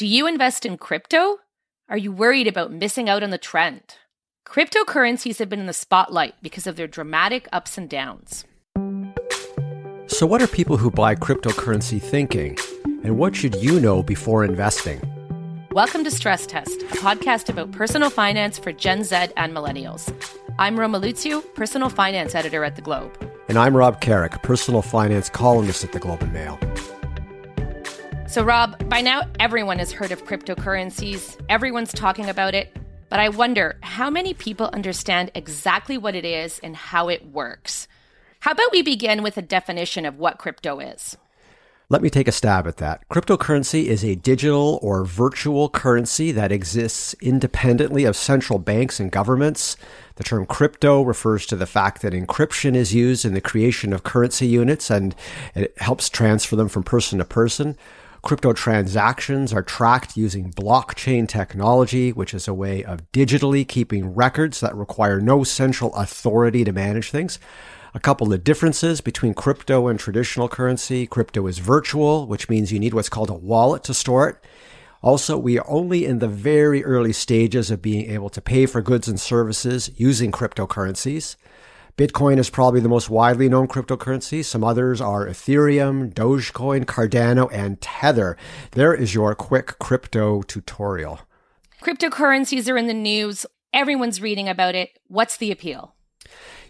Do you invest in crypto? Are you worried about missing out on the trend? Cryptocurrencies have been in the spotlight because of their dramatic ups and downs. So, what are people who buy cryptocurrency thinking? And what should you know before investing? Welcome to Stress Test, a podcast about personal finance for Gen Z and millennials. I'm Roma Luciw, personal finance editor at The Globe. And I'm Rob Carrick, personal finance columnist at The Globe and Mail. So, Rob, by now everyone has heard of cryptocurrencies, everyone's talking about it. But I wonder how many people understand exactly what it is and how it works. How about we begin with a definition of what crypto is? Let me take a stab at that. Cryptocurrency is a digital or virtual currency that exists independently of central banks and governments. The term crypto refers to the fact that encryption is used in the creation of currency units and it helps transfer them from person to person. Crypto transactions are tracked using blockchain technology, which is a way of digitally keeping records that require no central authority to manage things. A couple of differences between crypto and traditional currency. Crypto is virtual, which means you need what's called a wallet to store it. Also, we are only in the very early stages of being able to pay for goods and services using cryptocurrencies. Bitcoin is probably the most widely known cryptocurrency. Some others are Ethereum, Dogecoin, Cardano, and Tether. There is your quick crypto tutorial. Cryptocurrencies are in the news. Everyone's reading about it. What's the appeal?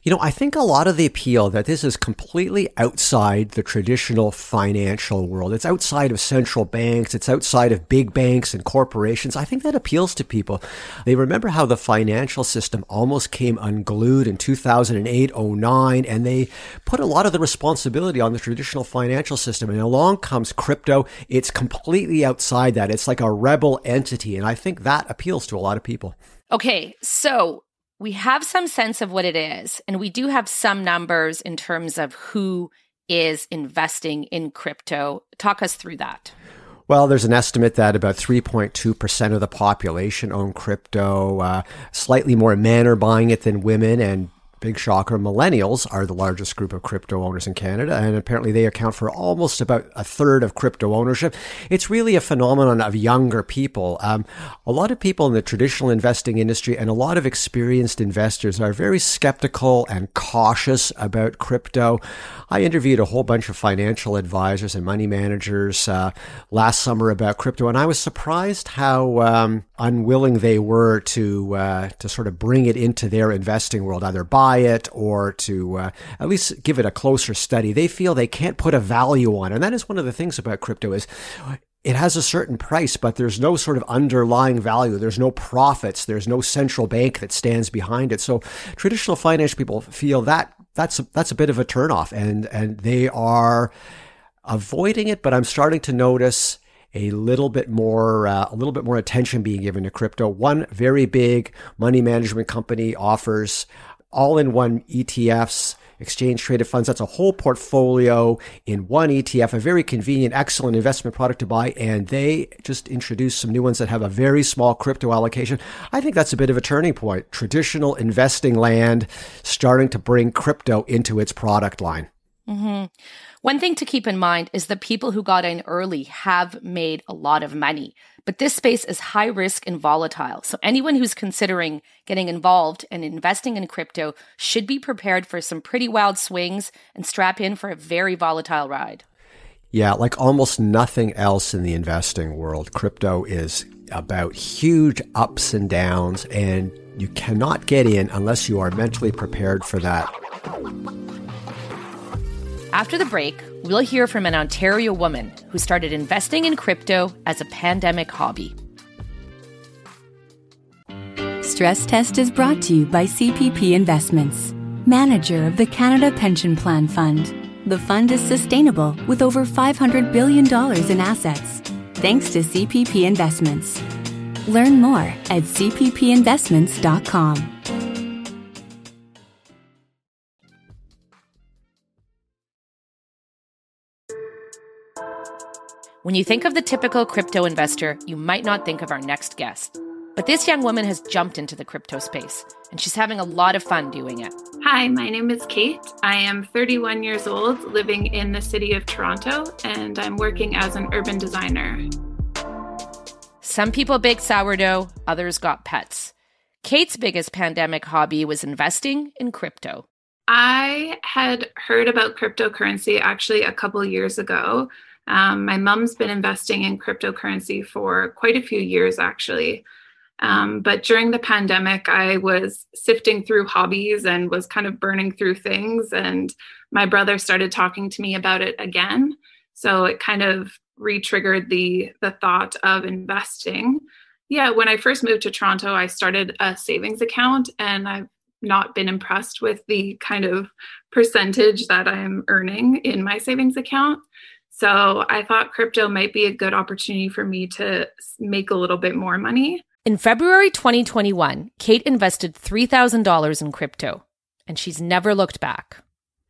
You know, I think a lot of the appeal that this is completely outside the traditional financial world. It's outside of central banks. It's outside of big banks and corporations. I think that appeals to people. They remember how the financial system almost came unglued in 2008, 09, and they put a lot of the responsibility on the traditional financial system. And along comes crypto. It's completely outside that. It's like a rebel entity. And I think that appeals to a lot of people. Okay, so we have some sense of what it is, and we do have some numbers in terms of who is investing in crypto. Talk us through that. Well, there's an estimate that about 3.2% of the population own crypto. Uh, slightly more men are buying it than women, and Big shocker, millennials are the largest group of crypto owners in Canada, and apparently they account for almost about a third of crypto ownership. It's really a phenomenon of younger people. Um, a lot of people in the traditional investing industry and a lot of experienced investors are very skeptical and cautious about crypto. I interviewed a whole bunch of financial advisors and money managers uh, last summer about crypto, and I was surprised how um, unwilling they were to uh, to sort of bring it into their investing world, either buy it or to uh, at least give it a closer study. They feel they can't put a value on it. And that is one of the things about crypto is it has a certain price, but there's no sort of underlying value. There's no profits. There's no central bank that stands behind it. So traditional finance people feel that that's a, that's a bit of a turnoff, and and they are avoiding it. But I'm starting to notice a little bit more uh, a little bit more attention being given to crypto. One very big money management company offers all in one ETFs, exchange traded funds. That's a whole portfolio in one ETF, a very convenient, excellent investment product to buy. And they just introduced some new ones that have a very small crypto allocation. I think that's a bit of a turning point. Traditional investing land starting to bring crypto into its product line. Mm-hmm. One thing to keep in mind is that people who got in early have made a lot of money. But this space is high risk and volatile. So anyone who's considering getting involved and investing in crypto should be prepared for some pretty wild swings and strap in for a very volatile ride. Yeah, like almost nothing else in the investing world, crypto is about huge ups and downs, and you cannot get in unless you are mentally prepared for that. After the break, we'll hear from an Ontario woman who started investing in crypto as a pandemic hobby. Stress Test is brought to you by CPP Investments, manager of the Canada Pension Plan Fund. The fund is sustainable with over $500 billion in assets, thanks to CPP Investments. Learn more at cppinvestments.com. When you think of the typical crypto investor, you might not think of our next guest. But this young woman has jumped into the crypto space, and she's having a lot of fun doing it. Hi, my name is Kate. I am 31 years old, living in the city of Toronto, and I'm working as an urban designer. Some people baked sourdough, others got pets. Kate's biggest pandemic hobby was investing in crypto. I had heard about cryptocurrency actually a couple years ago. Um, my mom's been investing in cryptocurrency for quite a few years, actually. Um, but during the pandemic, I was sifting through hobbies and was kind of burning through things. And my brother started talking to me about it again. So it kind of re-triggered the the thought of investing. Yeah, when I first moved to Toronto, I started a savings account and I've not been impressed with the kind of percentage that I'm earning in my savings account. So I thought crypto might be a good opportunity for me to make a little bit more money. In February 2021, Kate invested $3,000 in crypto, and she's never looked back.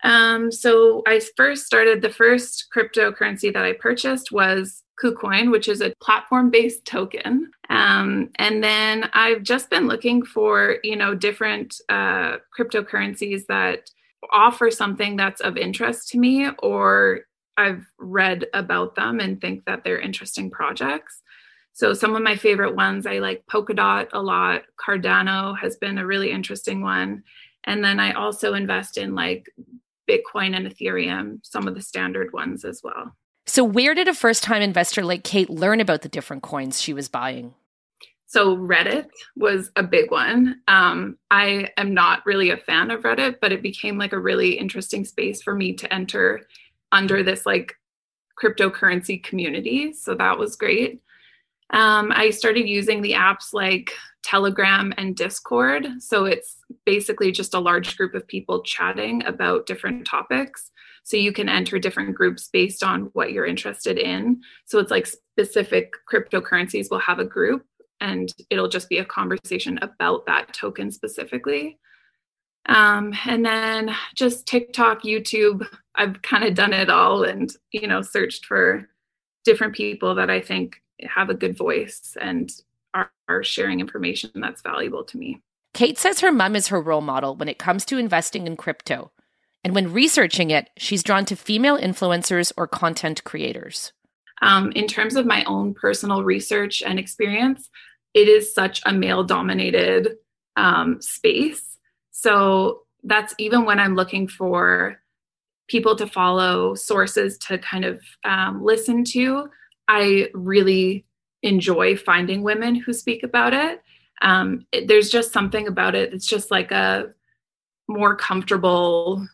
Um, so I first started the first cryptocurrency that I purchased was KuCoin, which is a platform-based token. Um, and then I've just been looking for, you know, different uh, cryptocurrencies that offer something that's of interest to me, or I've read about them and think that they're interesting projects. So some of my favorite ones, I like Polkadot a lot. Cardano has been a really interesting one. And then I also invest in like Bitcoin and Ethereum, some of the standard ones as well. So, where did a first time investor like Kate learn about the different coins she was buying? So, Reddit was a big one. Um, I am not really a fan of Reddit, but it became like a really interesting space for me to enter under this like cryptocurrency community. So, that was great. Um, I started using the apps like Telegram and Discord. So it's basically just a large group of people chatting about different topics. So you can enter different groups based on what you're interested in. So it's like specific cryptocurrencies will have a group and it'll just be a conversation about that token specifically. Um, and then just TikTok, YouTube, I've kind of done it all and, you know, searched for different people that I think have a good voice and are, are sharing information that's valuable to me. Kate says her mom is her role model when it comes to investing in crypto. And when researching it, she's drawn to female influencers or content creators. Um, in terms of my own personal research and experience, it is such a male dominated um, space. So that's even when I'm looking for people to follow, sources to kind of um, listen to, I really enjoy finding women who speak about it. Um, it, there's just something about it. It's just like a more comfortable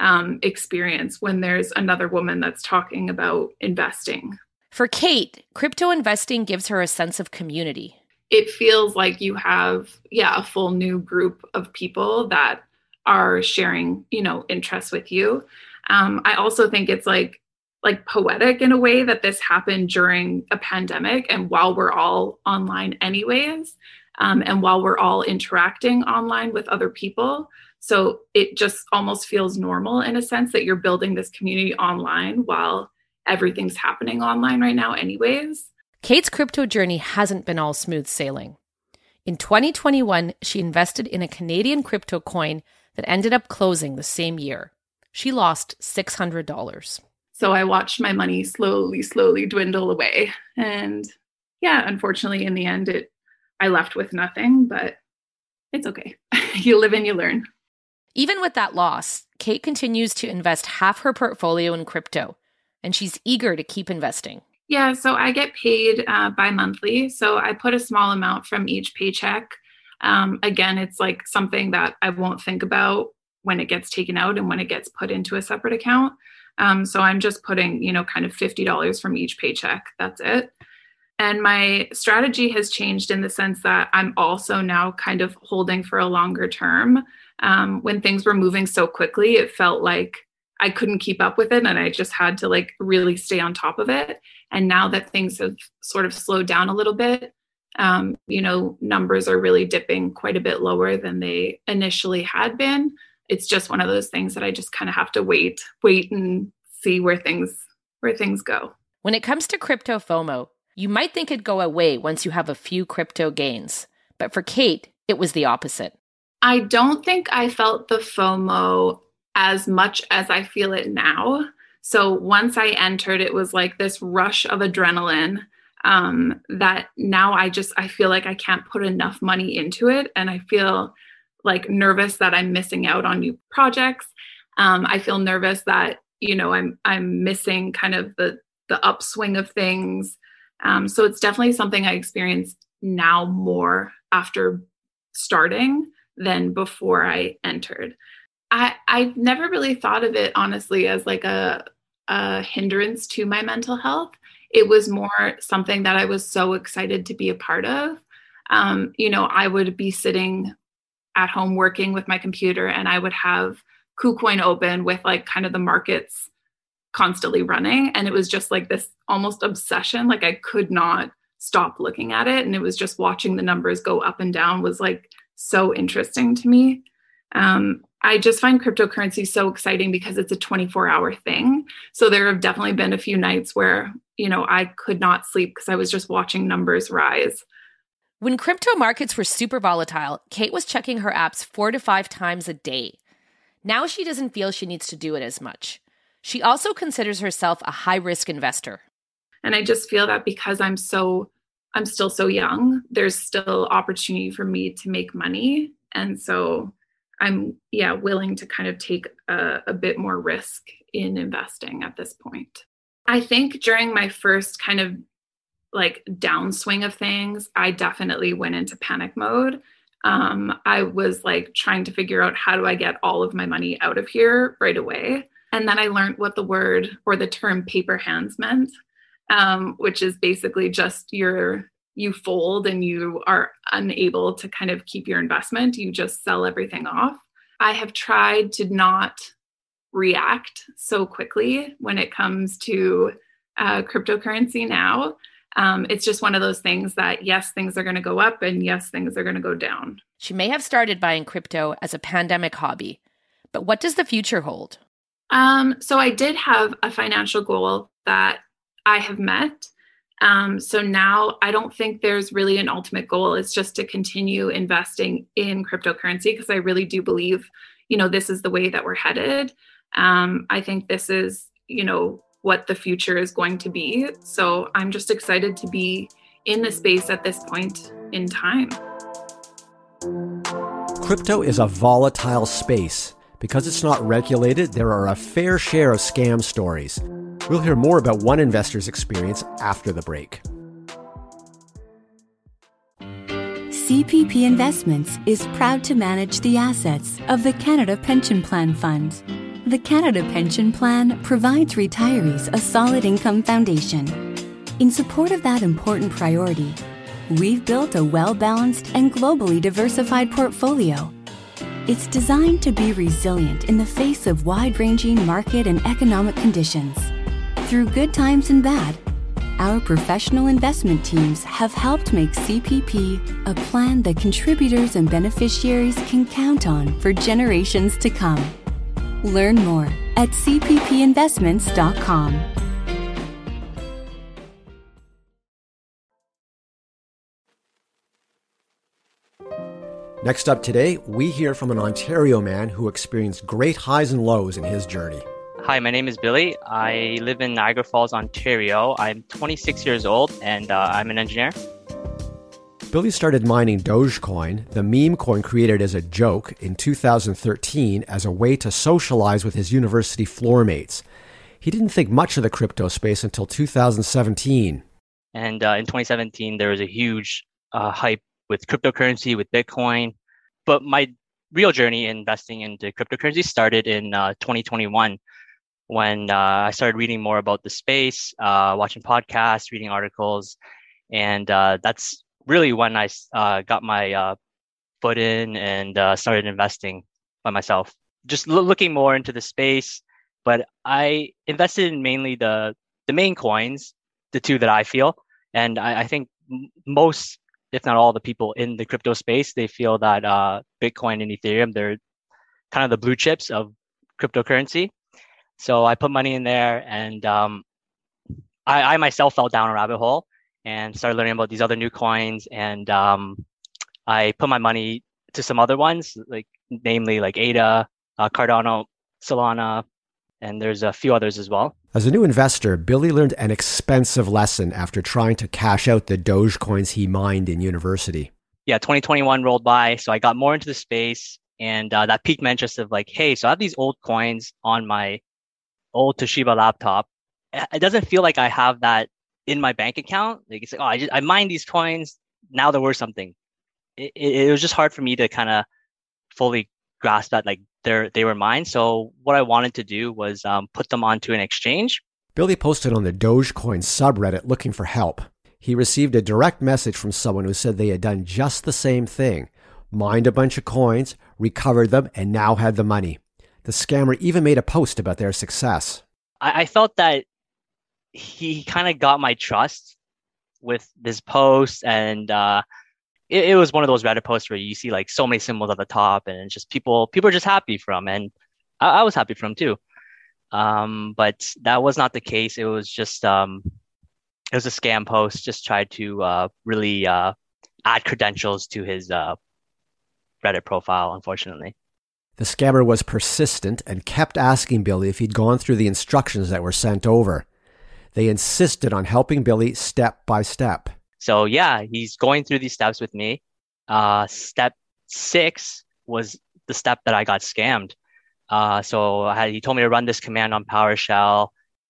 um, experience when there's another woman that's talking about investing. For Kate, crypto investing gives her a sense of community. It feels like you have, yeah, a full new group of people that are sharing, you know, interests with you. Um, I also think it's like like poetic in a way that this happened during a pandemic and while we're all online anyways um, and while we're all interacting online with other people so it just almost feels normal in a sense that you're building this community online while everything's happening online right now anyways kate's crypto journey hasn't been all smooth sailing in 2021 she invested in a canadian crypto coin that ended up closing the same year she lost $600 so I watched my money slowly, slowly dwindle away. And yeah, unfortunately, in the end, it I left with nothing, but it's okay. you live and you learn. Even with that loss, Kate continues to invest half her portfolio in crypto, and she's eager to keep investing. Yeah, so I get paid uh, bi monthly. So I put a small amount from each paycheck. Um, again, it's like something that I won't think about when it gets taken out and when it gets put into a separate account. Um, so I'm just putting, you know, kind of $50 from each paycheck. That's it. And my strategy has changed in the sense that I'm also now kind of holding for a longer term. Um, when things were moving so quickly, it felt like I couldn't keep up with it and I just had to like really stay on top of it. And now that things have sort of slowed down a little bit, um, you know, numbers are really dipping quite a bit lower than they initially had been it's just one of those things that I just kind of have to wait, wait and see where things where things go. When it comes to crypto FOMO, you might think it'd go away once you have a few crypto gains. But for Kate, it was the opposite. I don't think I felt the FOMO as much as I feel it now. So once I entered, it was like this rush of adrenaline. um, that now I just I feel like I can't put enough money into it, and I feel like nervous that I'm missing out on new projects. Um, I feel nervous that you know I'm I'm missing kind of the the upswing of things. Um, so it's definitely something I experience now more after starting than before I entered. I I've never really thought of it honestly as like a a hindrance to my mental health. It was more something that I was so excited to be a part of. Um, you know, I would be sitting at home working with my computer and I would have KuCoin open with like kind of the markets constantly running. And it was just like this almost obsession. Like I could not stop looking at it. And it was just watching the numbers go up and down was like so interesting to me. Um, I just find cryptocurrency so exciting because it's a 24 hour thing. So there have definitely been a few nights where, you know, I could not sleep because I was just watching numbers rise. When crypto markets were super volatile, Kate was checking her apps four to five times a day. Now she doesn't feel she needs to do it as much. She also considers herself a high risk investor. And I just feel that because I'm so, I'm still so young, there's still opportunity for me to make money. And so I'm yeah willing to kind of take a, a bit more risk in investing at this point. I think during my first kind of like downswing of things, I definitely went into panic mode. Um, I was like trying to figure out how do I get all of my money out of here right away. And then I learned what the word or the term paper hands meant, um, which is basically just your you fold and you are unable to kind of keep your investment, you just sell everything off. I have tried to not react so quickly when it comes to uh, cryptocurrency now. Um, it's just one of those things that, yes, things are going to go up and yes, things are going to go down. She may have started buying crypto as a pandemic hobby, but what does the future hold? Um, so I did have a financial goal that I have met. Um, so now I don't think there's really an ultimate goal. It's just to continue investing in cryptocurrency because I really do believe, you know, this is the way that we're headed. Um, I think this is, you know, what the future is going to be. So I'm just excited to be in the space at this point in time. Crypto is a volatile space. Because it's not regulated, there are a fair share of scam stories. We'll hear more about one investor's experience after the break. CPP Investments is proud to manage the assets of the Canada Pension Plan Fund. The Canada Pension Plan provides retirees a solid income foundation. In support of that important priority, we've built a well balanced and globally diversified portfolio it's designed to be resilient in the face of wide ranging market and economic conditions. Through good times and bad, our professional investment teams have helped make CPP a plan that contributors and beneficiaries can count on for generations to come. Learn more at cppinvestments.com. Next up today, we hear from an Ontario man who experienced great highs and lows in his journey. Hi, my name is Billy. I live in Niagara Falls, Ontario. I'm 26 years old and uh, I'm an engineer. Billy started mining Dogecoin, the meme coin created as a joke, in 2013 as a way to socialize with his university floor mates. He didn't think much of the crypto space until 2017. And uh, in 2017, there was a huge uh, hype with cryptocurrency, with Bitcoin. But my real journey investing into cryptocurrency started in uh, 2021 when uh, I started reading more about the space, uh, watching podcasts, reading articles. And uh, that's really when I uh, got my uh, foot in and started investing by myself. Just lo- looking more into the space, but I invested in mainly the the main coins, the two that I feel, and I, I think most if not all the people in the crypto space, they feel that uh, Bitcoin and Ethereum, they're kind of the blue chips of cryptocurrency. So I put money in there and um, I, I, myself fell down a rabbit hole and started learning about these other new coins. And um, I put my money to some other ones, like namely like ADA, uh, Cardano, Solana, and there's a few others as well. As a new investor, Billy learned an expensive lesson after trying to cash out the Dogecoins he mined in university. Yeah, 2021 rolled by, so I got more into the space, and uh, that piqued my interest of like, hey, so I have these old coins on my old Toshiba laptop. It doesn't feel like I have that in my bank account. Like it's like, oh, I just I mined these coins. Now they're worth something. It, it, it was just hard for me to kind of fully grasp that like they're they were mine. So what I wanted to do was um, put them onto an exchange. Billy posted on the Dogecoin subreddit looking for help. He received a direct message from someone who said they had done just the same thing, mined a bunch of coins, recovered them, and now had the money. The scammer even made a post about their success. I, I felt that he kind of got my trust with this post and uh, it, it, was one of those Reddit posts where you see like so many symbols at the top, and just people people are just happy from, and I, I was happy from too. Um, but that was not the case. It was just um, it was a scam post. Just tried to uh, really uh, add credentials to his uh, Reddit profile. Unfortunately. The scammer was persistent and kept asking Billy if he'd gone through the instructions that were sent over. They insisted on helping Billy step by step. So yeah, he's going through these steps with me. Uh, step six was the step that I got scammed. Uh, so had, he told me to run this command on PowerShell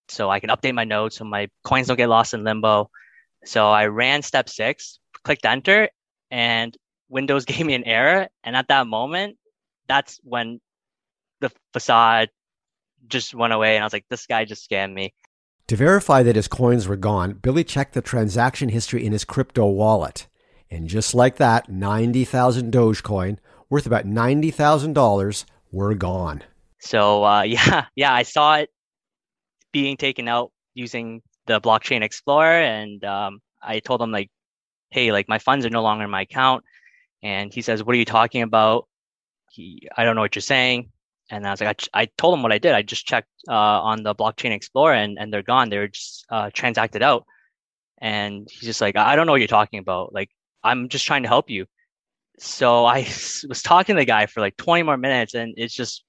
so I can update my notes so my coins don't get lost in limbo. So I ran step six, clicked enter, and Windows gave me an error. And at that moment, that's when the facade just went away. And I was like, this guy just scammed me. To verify that his coins were gone, Billy checked the transaction history in his crypto wallet. And just like that, 90,000 Dogecoin, worth about $90,000, were gone. So, uh, yeah, yeah, I saw it being taken out using the blockchain explorer. And um, I told him, like, hey, like, my funds are no longer in my account. And he says, what are you talking about? I don't know what you're saying. And I was like, I, I told him what I did. I just checked uh, on the blockchain explorer and, and they're gone. They're just uh, transacted out. And he's just like, I don't know what you're talking about. Like, I'm just trying to help you. So I was talking to the guy for like 20 more minutes and it's just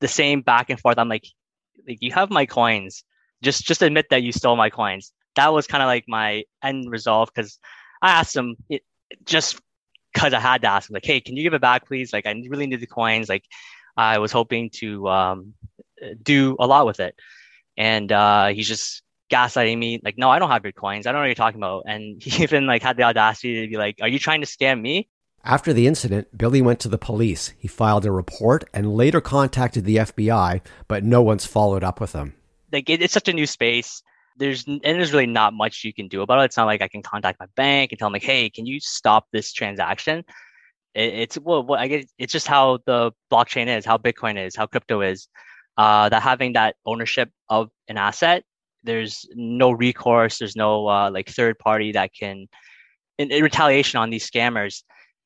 the same back and forth. I'm like, like you have my coins. Just, just admit that you stole my coins. That was kind of like my end resolve because I asked him it, just because I had to ask him, like, hey, can you give it back, please? Like, I really need the coins. Like, I was hoping to um, do a lot with it. And uh, he's just gaslighting me, like, no, I don't have your coins. I don't know what you're talking about. And he even like had the audacity to be like, are you trying to scam me? After the incident, Billy went to the police. He filed a report and later contacted the FBI, but no one's followed up with him. Like it, it's such a new space. There's and there's really not much you can do about it. It's not like I can contact my bank and tell them like, hey, can you stop this transaction? It, it's well, I get it's just how the blockchain is, how Bitcoin is, how crypto is. Uh, that having that ownership of an asset, there's no recourse, there's no uh, like third party that can, in, in retaliation on these scammers,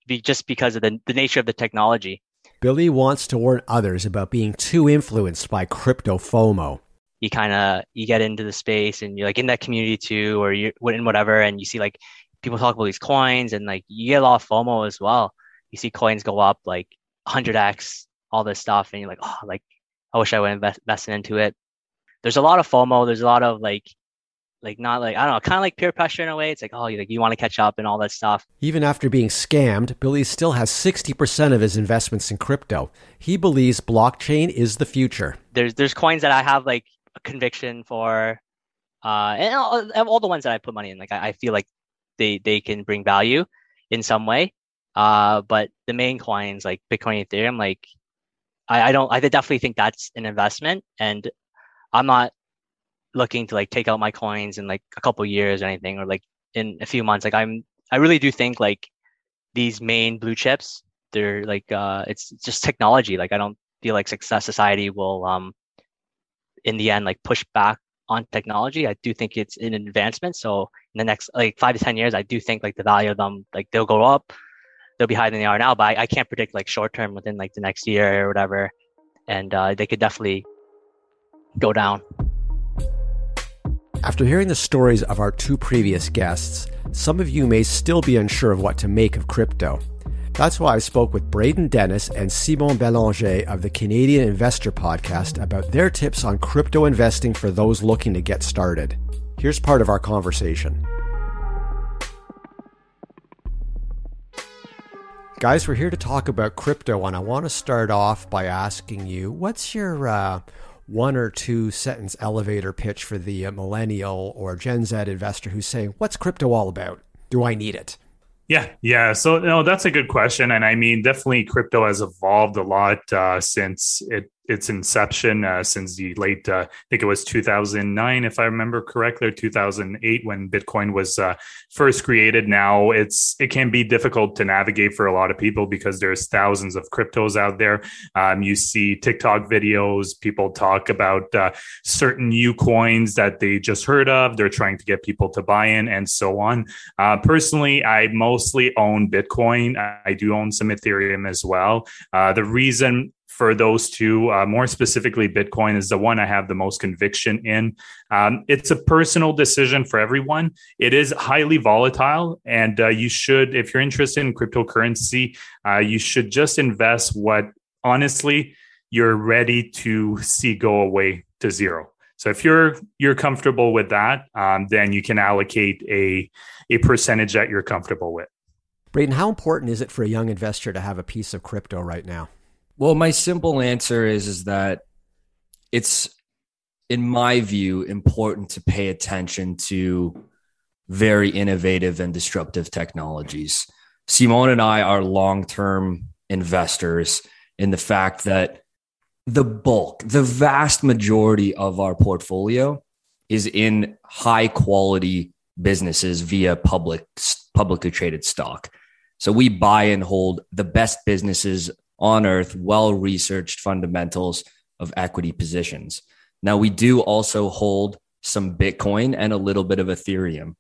be just because of the, the nature of the technology. Billy wants to warn others about being too influenced by crypto FOMO. You kind of you get into the space and you're like in that community too, or you're in whatever, and you see like people talk about these coins and like you get a lot of FOMO as well you see coins go up like 100x, all this stuff, and you're like, oh, like I wish I would invest invested into it. There's a lot of FOMO. There's a lot of like, like not like I don't know, kind of like peer pressure in a way. It's like, oh, you like you want to catch up and all that stuff. Even after being scammed, Billy still has 60% of his investments in crypto. He believes blockchain is the future. There's there's coins that I have like conviction for, uh, and all, all the ones that I put money in, like I, I feel like they they can bring value in some way. Uh, but the main coins like Bitcoin, Ethereum, like I, I don't, I definitely think that's an investment, and I'm not looking to like take out my coins in like a couple years or anything, or like in a few months. Like I'm, I really do think like these main blue chips, they're like, uh, it's just technology. Like I don't feel like success society will, um, in the end, like push back on technology. I do think it's an advancement. So in the next like five to ten years, I do think like the value of them, like they'll go up they'll be higher than they are now. But I, I can't predict like short term within like the next year or whatever, and uh, they could definitely go down. After hearing the stories of our two previous guests, some of you may still be unsure of what to make of crypto. That's why I spoke with Braden Dennis and Simon Belanger of the Canadian Investor Podcast about their tips on crypto investing for those looking to get started. Here's part of our conversation. Guys, we're here to talk about crypto, and I want to start off by asking you what's your uh, one or two sentence elevator pitch for the uh, millennial or Gen Z investor who's saying, What's crypto all about? Do I need it? Yeah, yeah. So no, that's a good question, and I mean, definitely, crypto has evolved a lot uh, since it its inception uh, since the late, uh, I think it was 2009, if I remember correctly, or 2008 when Bitcoin was uh, first created. Now it's it can be difficult to navigate for a lot of people because there's thousands of cryptos out there. Um, you see TikTok videos, people talk about uh, certain new coins that they just heard of. They're trying to get people to buy in and so on. Uh, personally, I mostly own Bitcoin. I do own some Ethereum as well. Uh, the reason for those two, uh, more specifically, Bitcoin is the one I have the most conviction in. Um, it's a personal decision for everyone. It is highly volatile, and uh, you should, if you're interested in cryptocurrency, uh, you should just invest what honestly you're ready to see go away to zero. So if you're you're comfortable with that, um, then you can allocate a a percentage that you're comfortable with. Braden, how important is it for a young investor to have a piece of crypto right now? Well, my simple answer is is that it's in my view important to pay attention to very innovative and disruptive technologies. Simone and I are long-term investors in the fact that the bulk, the vast majority of our portfolio is in high quality businesses via public publicly traded stock. So we buy and hold the best businesses on earth, well researched fundamentals of equity positions. Now, we do also hold some Bitcoin and a little bit of Ethereum.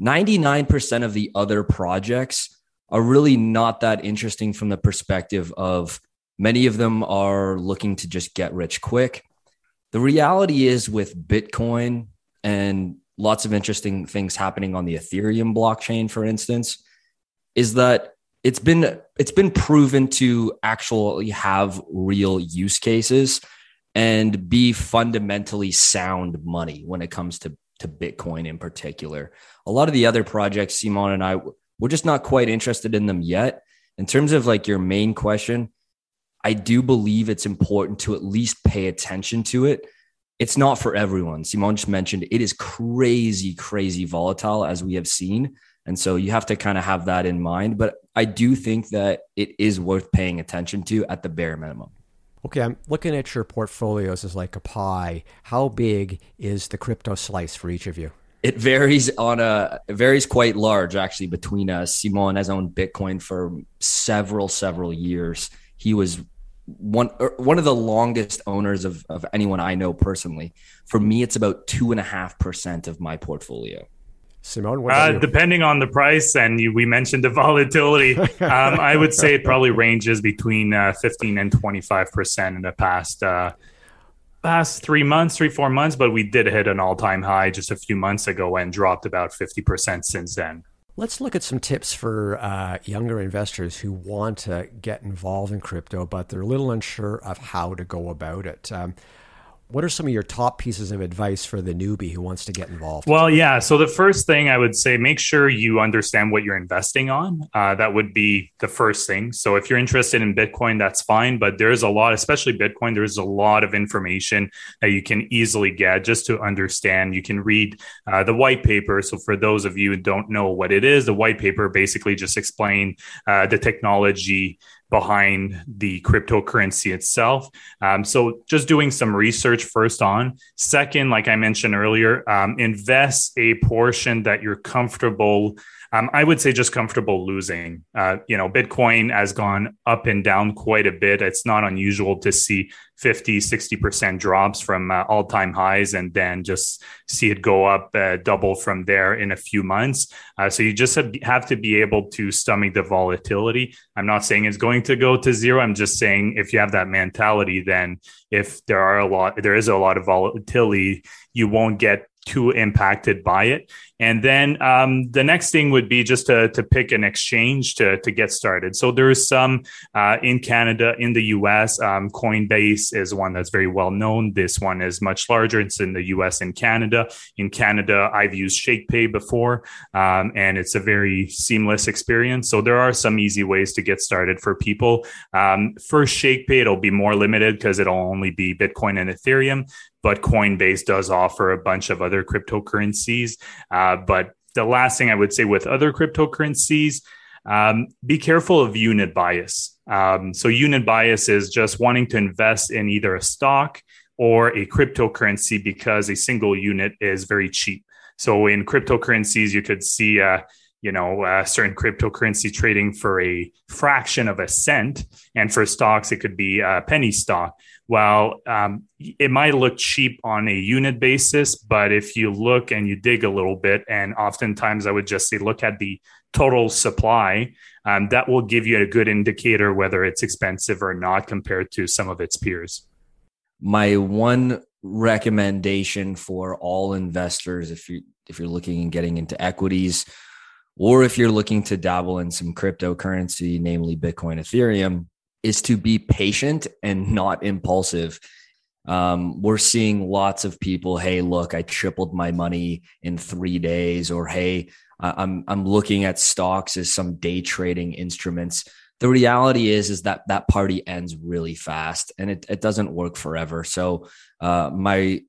99% of the other projects are really not that interesting from the perspective of many of them are looking to just get rich quick. The reality is, with Bitcoin and lots of interesting things happening on the Ethereum blockchain, for instance, is that it's been it's been proven to actually have real use cases and be fundamentally sound money when it comes to to Bitcoin in particular. A lot of the other projects, Simon and I, we're just not quite interested in them yet. In terms of like your main question, I do believe it's important to at least pay attention to it. It's not for everyone. Simon just mentioned it is crazy, crazy volatile as we have seen. And so you have to kind of have that in mind. But I do think that it is worth paying attention to at the bare minimum. Okay, I'm looking at your portfolios as like a pie. How big is the crypto slice for each of you? It varies on a it varies quite large actually between us. Simon has owned Bitcoin for several several years. He was one er, one of the longest owners of, of anyone I know personally. For me, it's about two and a half percent of my portfololio. Simone, uh, depending on the price, and you, we mentioned the volatility, um, I would say it probably ranges between uh, 15 and 25 percent in the past uh, past three months, three four months. But we did hit an all time high just a few months ago and dropped about 50 percent since then. Let's look at some tips for uh, younger investors who want to get involved in crypto, but they're a little unsure of how to go about it. Um, what are some of your top pieces of advice for the newbie who wants to get involved? Well, yeah. So the first thing I would say, make sure you understand what you're investing on. Uh, that would be the first thing. So if you're interested in Bitcoin, that's fine. But there's a lot, especially Bitcoin, there's a lot of information that you can easily get just to understand. You can read uh, the white paper. So for those of you who don't know what it is, the white paper basically just explain uh, the technology behind the cryptocurrency itself. Um, so just doing some research first on. Second, like I mentioned earlier, um, invest a portion that you're comfortable um, I would say just comfortable losing. Uh, you know, Bitcoin has gone up and down quite a bit. It's not unusual to see 50, 60% drops from uh, all time highs and then just see it go up uh, double from there in a few months. Uh, so you just have to be able to stomach the volatility. I'm not saying it's going to go to zero. I'm just saying if you have that mentality, then if there are a lot, there is a lot of volatility, you won't get too impacted by it. And then um, the next thing would be just to, to pick an exchange to, to get started. So there's some uh, in Canada, in the US. Um, Coinbase is one that's very well known. This one is much larger. It's in the US and Canada. In Canada, I've used ShakePay before, um, and it's a very seamless experience. So there are some easy ways to get started for people. Um, for ShakePay, it'll be more limited because it'll only be Bitcoin and Ethereum but Coinbase does offer a bunch of other cryptocurrencies. Uh, but the last thing I would say with other cryptocurrencies, um, be careful of unit bias. Um, so, unit bias is just wanting to invest in either a stock or a cryptocurrency because a single unit is very cheap. So, in cryptocurrencies, you could see uh, you know, a certain cryptocurrency trading for a fraction of a cent. And for stocks, it could be a penny stock. Well, um, it might look cheap on a unit basis, but if you look and you dig a little bit, and oftentimes I would just say, look at the total supply, um, that will give you a good indicator whether it's expensive or not compared to some of its peers. My one recommendation for all investors, if you if you're looking and getting into equities, or if you're looking to dabble in some cryptocurrency, namely Bitcoin, Ethereum, is to be patient and not impulsive. Um, we're seeing lots of people, hey, look, I tripled my money in three days, or hey, I'm I'm looking at stocks as some day trading instruments. The reality is is that that party ends really fast, and it it doesn't work forever. So, uh, my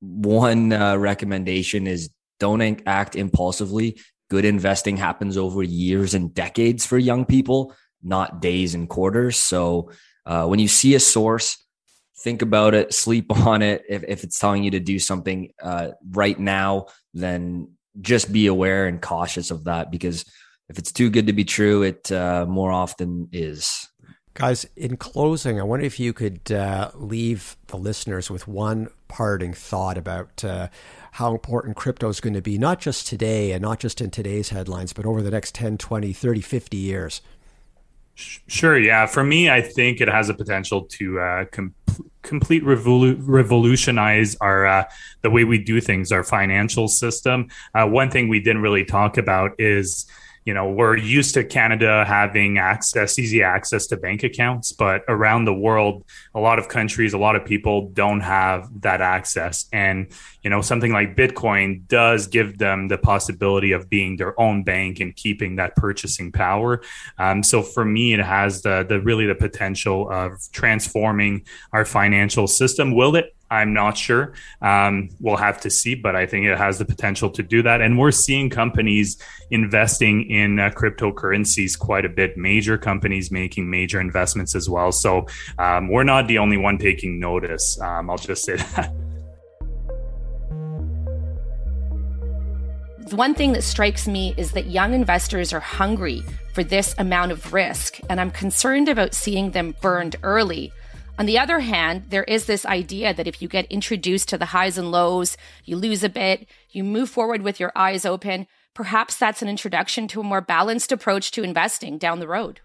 one uh, recommendation is don't act impulsively good investing happens over years and decades for young people, not days and quarters. So uh, when you see a source, think about it, sleep on it. If, if it's telling you to do something uh, right now, then just be aware and cautious of that because if it's too good to be true, it uh, more often is. Guys, in closing, I wonder if you could uh, leave the listeners with one parting thought about uh, how important crypto is going to be, not just today and not just in today's headlines, but over the next 10, 20, 30, 50 years. Sure. Yeah. For me, I think it has a potential to uh, com- complete revolu- revolutionize our uh, the way we do things, our financial system. Uh, one thing we didn't really talk about is you know we're used to canada having access easy access to bank accounts but around the world a lot of countries a lot of people don't have that access. And you know something like bitcoin does give them the possibility of being their own bank and keeping that purchasing power. Um, so for me it has the, the really the potential of transforming our financial system. Will it I'm not sure. Um, we'll have to see, but I think it has the potential to do that. And we're seeing companies investing in uh, cryptocurrencies quite a bit, major companies making major investments as well. So um, we're not the only one taking notice. Um, I'll just say that. One thing that strikes me is that young investors are hungry for this amount of risk, and I'm concerned about seeing them burned early on the other hand, there is this idea that if you get introduced to the highs and lows, you lose a bit, you move forward with your eyes open, perhaps that's an introduction to a more balanced approach to investing down the road.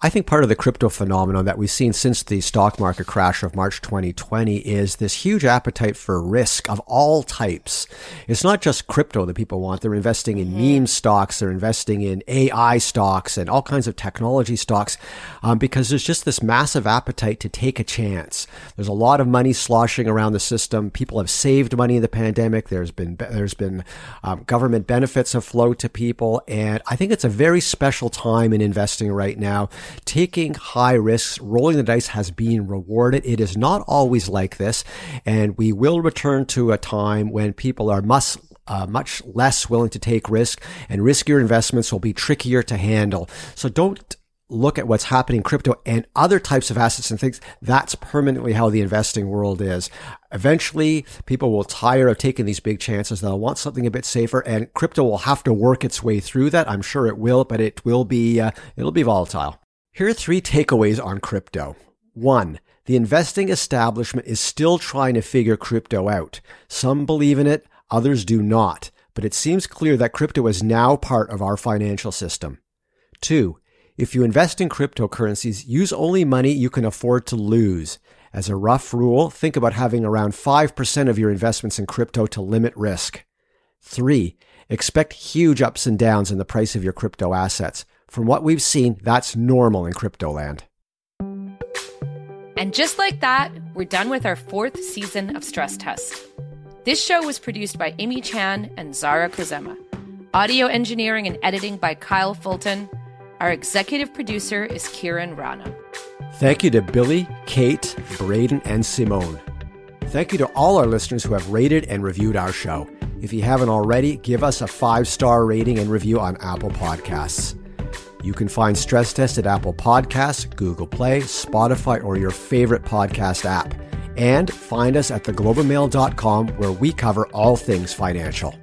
I think part of the crypto phenomenon that we've seen since the stock market crash of March 2020 is this huge appetite for risk of all types. It's not just crypto that people want. They're investing in mm-hmm. meme stocks. They're investing in AI stocks and all kinds of technology stocks um, because there's just this massive appetite to take a chance. There's a lot of money sloshing around the system. People have saved money in the pandemic. There's been, there's been um, government benefits have flowed to people. And I think it's a very special time in investing right now taking high risks, rolling the dice has been rewarded. It is not always like this. And we will return to a time when people are much uh, much less willing to take risk and riskier investments will be trickier to handle. So don't look at what's happening in crypto and other types of assets and things. That's permanently how the investing world is. Eventually, people will tire of taking these big chances. They'll want something a bit safer and crypto will have to work its way through that. I'm sure it will, but it will be, uh, it'll be volatile. Here are three takeaways on crypto. One, the investing establishment is still trying to figure crypto out. Some believe in it, others do not, but it seems clear that crypto is now part of our financial system. Two, if you invest in cryptocurrencies, use only money you can afford to lose. As a rough rule, think about having around 5% of your investments in crypto to limit risk. Three, expect huge ups and downs in the price of your crypto assets. From what we've seen, that's normal in crypto land. And just like that, we're done with our fourth season of Stress Test. This show was produced by Amy Chan and Zara Kozema. Audio engineering and editing by Kyle Fulton. Our executive producer is Kiran Rana. Thank you to Billy, Kate, Braden, and Simone. Thank you to all our listeners who have rated and reviewed our show. If you haven't already, give us a five star rating and review on Apple Podcasts. You can find Stress Test at Apple Podcasts, Google Play, Spotify, or your favorite podcast app. And find us at theglobeandmail.com where we cover all things financial.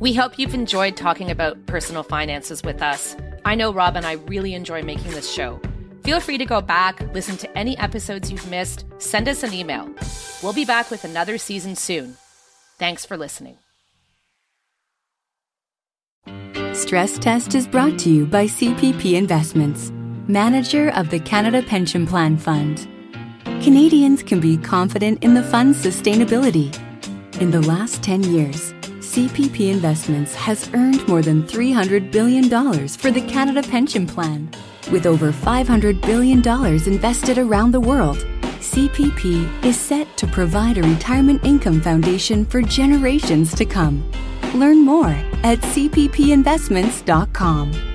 We hope you've enjoyed talking about personal finances with us. I know Rob and I really enjoy making this show. Feel free to go back, listen to any episodes you've missed, send us an email. We'll be back with another season soon. Thanks for listening. Stress Test is brought to you by CPP Investments, manager of the Canada Pension Plan Fund. Canadians can be confident in the fund's sustainability. In the last 10 years, CPP Investments has earned more than $300 billion for the Canada Pension Plan. With over $500 billion invested around the world, CPP is set to provide a retirement income foundation for generations to come. Learn more at cppinvestments.com.